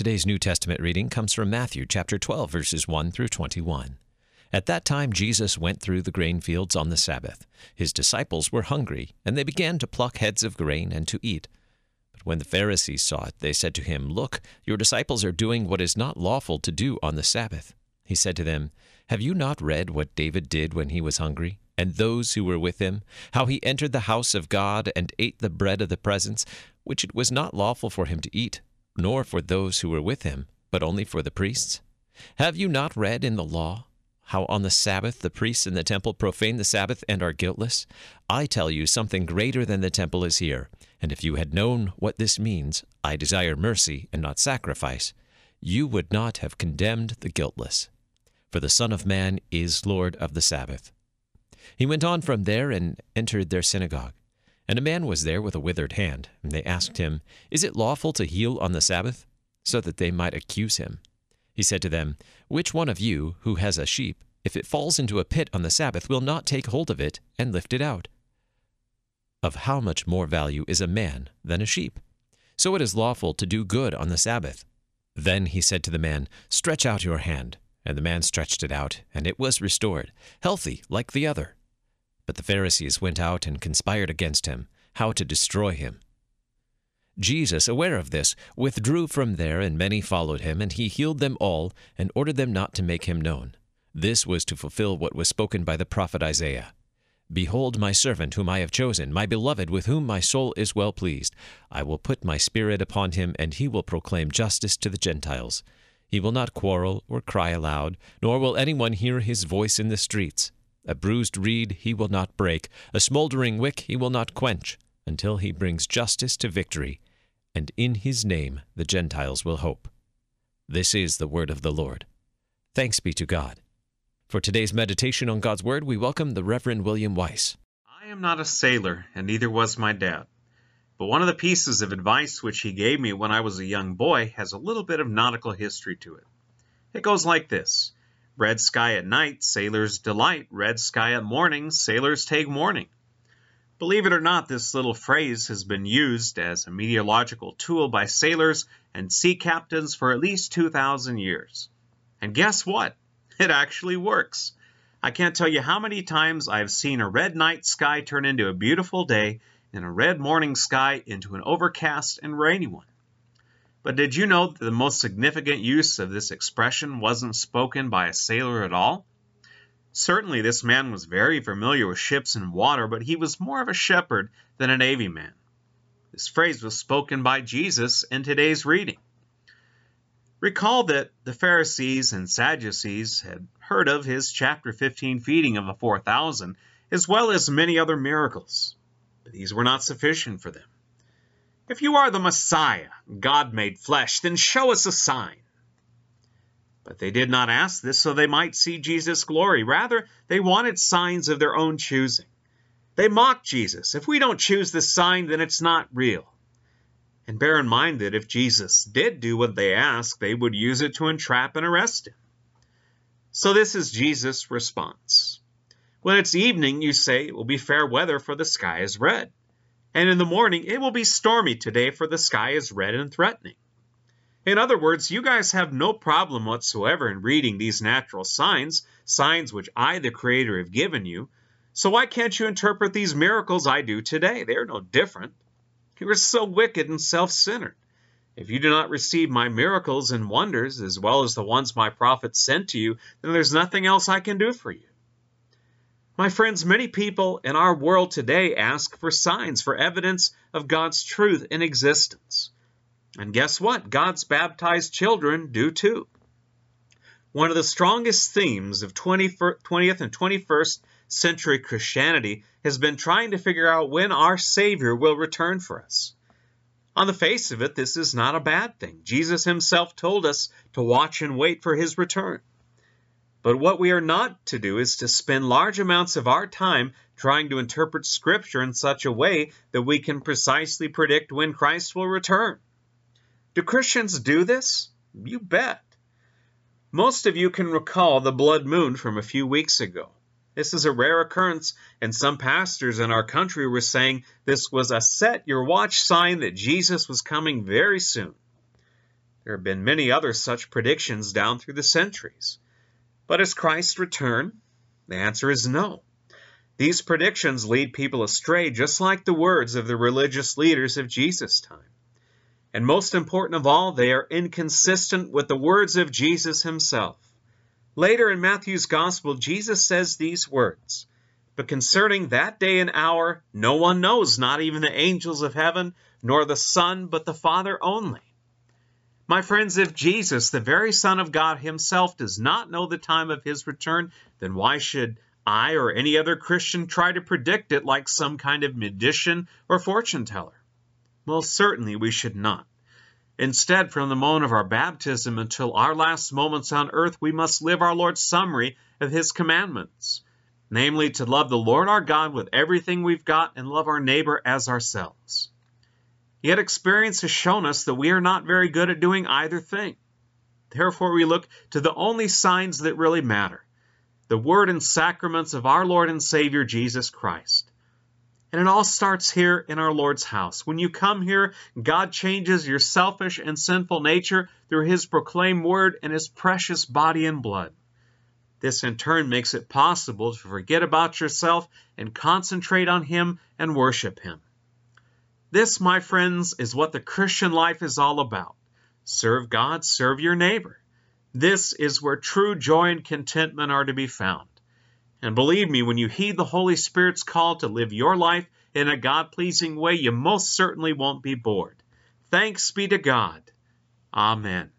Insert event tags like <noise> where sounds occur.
Today's New Testament reading comes from Matthew chapter 12 verses 1 through 21. At that time Jesus went through the grain fields on the Sabbath. His disciples were hungry, and they began to pluck heads of grain and to eat. But when the Pharisees saw it, they said to him, Look, your disciples are doing what is not lawful to do on the Sabbath. He said to them, Have you not read what David did when he was hungry, and those who were with him, how he entered the house of God and ate the bread of the presence, which it was not lawful for him to eat, nor for those who were with him, but only for the priests? Have you not read in the law how on the Sabbath the priests in the temple profane the Sabbath and are guiltless? I tell you, something greater than the temple is here. And if you had known what this means, I desire mercy and not sacrifice, you would not have condemned the guiltless. For the Son of Man is Lord of the Sabbath. He went on from there and entered their synagogue. And a man was there with a withered hand, and they asked him, Is it lawful to heal on the Sabbath? So that they might accuse him. He said to them, Which one of you, who has a sheep, if it falls into a pit on the Sabbath, will not take hold of it and lift it out? Of how much more value is a man than a sheep? So it is lawful to do good on the Sabbath. Then he said to the man, Stretch out your hand. And the man stretched it out, and it was restored, healthy like the other. But the Pharisees went out and conspired against him, how to destroy him. Jesus, aware of this, withdrew from there, and many followed him, and he healed them all, and ordered them not to make him known. This was to fulfill what was spoken by the prophet Isaiah. Behold my servant whom I have chosen, my beloved, with whom my soul is well pleased. I will put my spirit upon him, and he will proclaim justice to the Gentiles. He will not quarrel or cry aloud, nor will anyone hear his voice in the streets. A bruised reed he will not break, a smoldering wick he will not quench, until he brings justice to victory, and in his name the Gentiles will hope. This is the word of the Lord. Thanks be to God. For today's meditation on God's Word, we welcome the Reverend William Weiss. I am not a sailor, and neither was my dad. But one of the pieces of advice which he gave me when I was a young boy has a little bit of nautical history to it. It goes like this Red sky at night, sailors delight. Red sky at morning, sailors take warning. Believe it or not, this little phrase has been used as a meteorological tool by sailors and sea captains for at least 2,000 years. And guess what? <laughs> It actually works. I can't tell you how many times I've seen a red night sky turn into a beautiful day and a red morning sky into an overcast and rainy one. But did you know that the most significant use of this expression wasn't spoken by a sailor at all? Certainly, this man was very familiar with ships and water, but he was more of a shepherd than a navy man. This phrase was spoken by Jesus in today's reading. Recall that the Pharisees and Sadducees had heard of his chapter 15 feeding of the 4,000, as well as many other miracles. But these were not sufficient for them. If you are the Messiah, God made flesh, then show us a sign. But they did not ask this so they might see Jesus' glory. Rather, they wanted signs of their own choosing. They mocked Jesus. If we don't choose this sign, then it's not real. And bear in mind that if Jesus did do what they asked, they would use it to entrap and arrest him. So this is Jesus' response. When it's evening, you say it will be fair weather, for the sky is red. And in the morning, it will be stormy today, for the sky is red and threatening. In other words, you guys have no problem whatsoever in reading these natural signs, signs which I, the Creator, have given you. So why can't you interpret these miracles I do today? They are no different. You are so wicked and self centered. If you do not receive my miracles and wonders, as well as the ones my prophets sent to you, then there's nothing else I can do for you. My friends, many people in our world today ask for signs, for evidence of God's truth in existence. And guess what? God's baptized children do too. One of the strongest themes of 20th and 21st century Christianity has been trying to figure out when our Savior will return for us. On the face of it, this is not a bad thing. Jesus himself told us to watch and wait for his return. But what we are not to do is to spend large amounts of our time trying to interpret Scripture in such a way that we can precisely predict when Christ will return. Do Christians do this? You bet. Most of you can recall the blood moon from a few weeks ago. This is a rare occurrence, and some pastors in our country were saying this was a set your watch sign that Jesus was coming very soon. There have been many other such predictions down through the centuries. But is Christ return? The answer is no. These predictions lead people astray, just like the words of the religious leaders of Jesus' time. And most important of all, they are inconsistent with the words of Jesus himself. Later in Matthew's Gospel, Jesus says these words But concerning that day and hour, no one knows, not even the angels of heaven, nor the Son, but the Father only. My friends, if Jesus, the very Son of God himself, does not know the time of his return, then why should I or any other Christian try to predict it like some kind of magician or fortune teller? Well, certainly we should not. Instead, from the moment of our baptism until our last moments on earth, we must live our Lord's summary of His commandments, namely, to love the Lord our God with everything we've got and love our neighbor as ourselves. Yet experience has shown us that we are not very good at doing either thing. Therefore, we look to the only signs that really matter the word and sacraments of our Lord and Savior Jesus Christ. And it all starts here in our Lord's house. When you come here, God changes your selfish and sinful nature through His proclaimed word and His precious body and blood. This in turn makes it possible to forget about yourself and concentrate on Him and worship Him. This, my friends, is what the Christian life is all about. Serve God, serve your neighbor. This is where true joy and contentment are to be found. And believe me, when you heed the Holy Spirit's call to live your life in a God pleasing way, you most certainly won't be bored. Thanks be to God. Amen.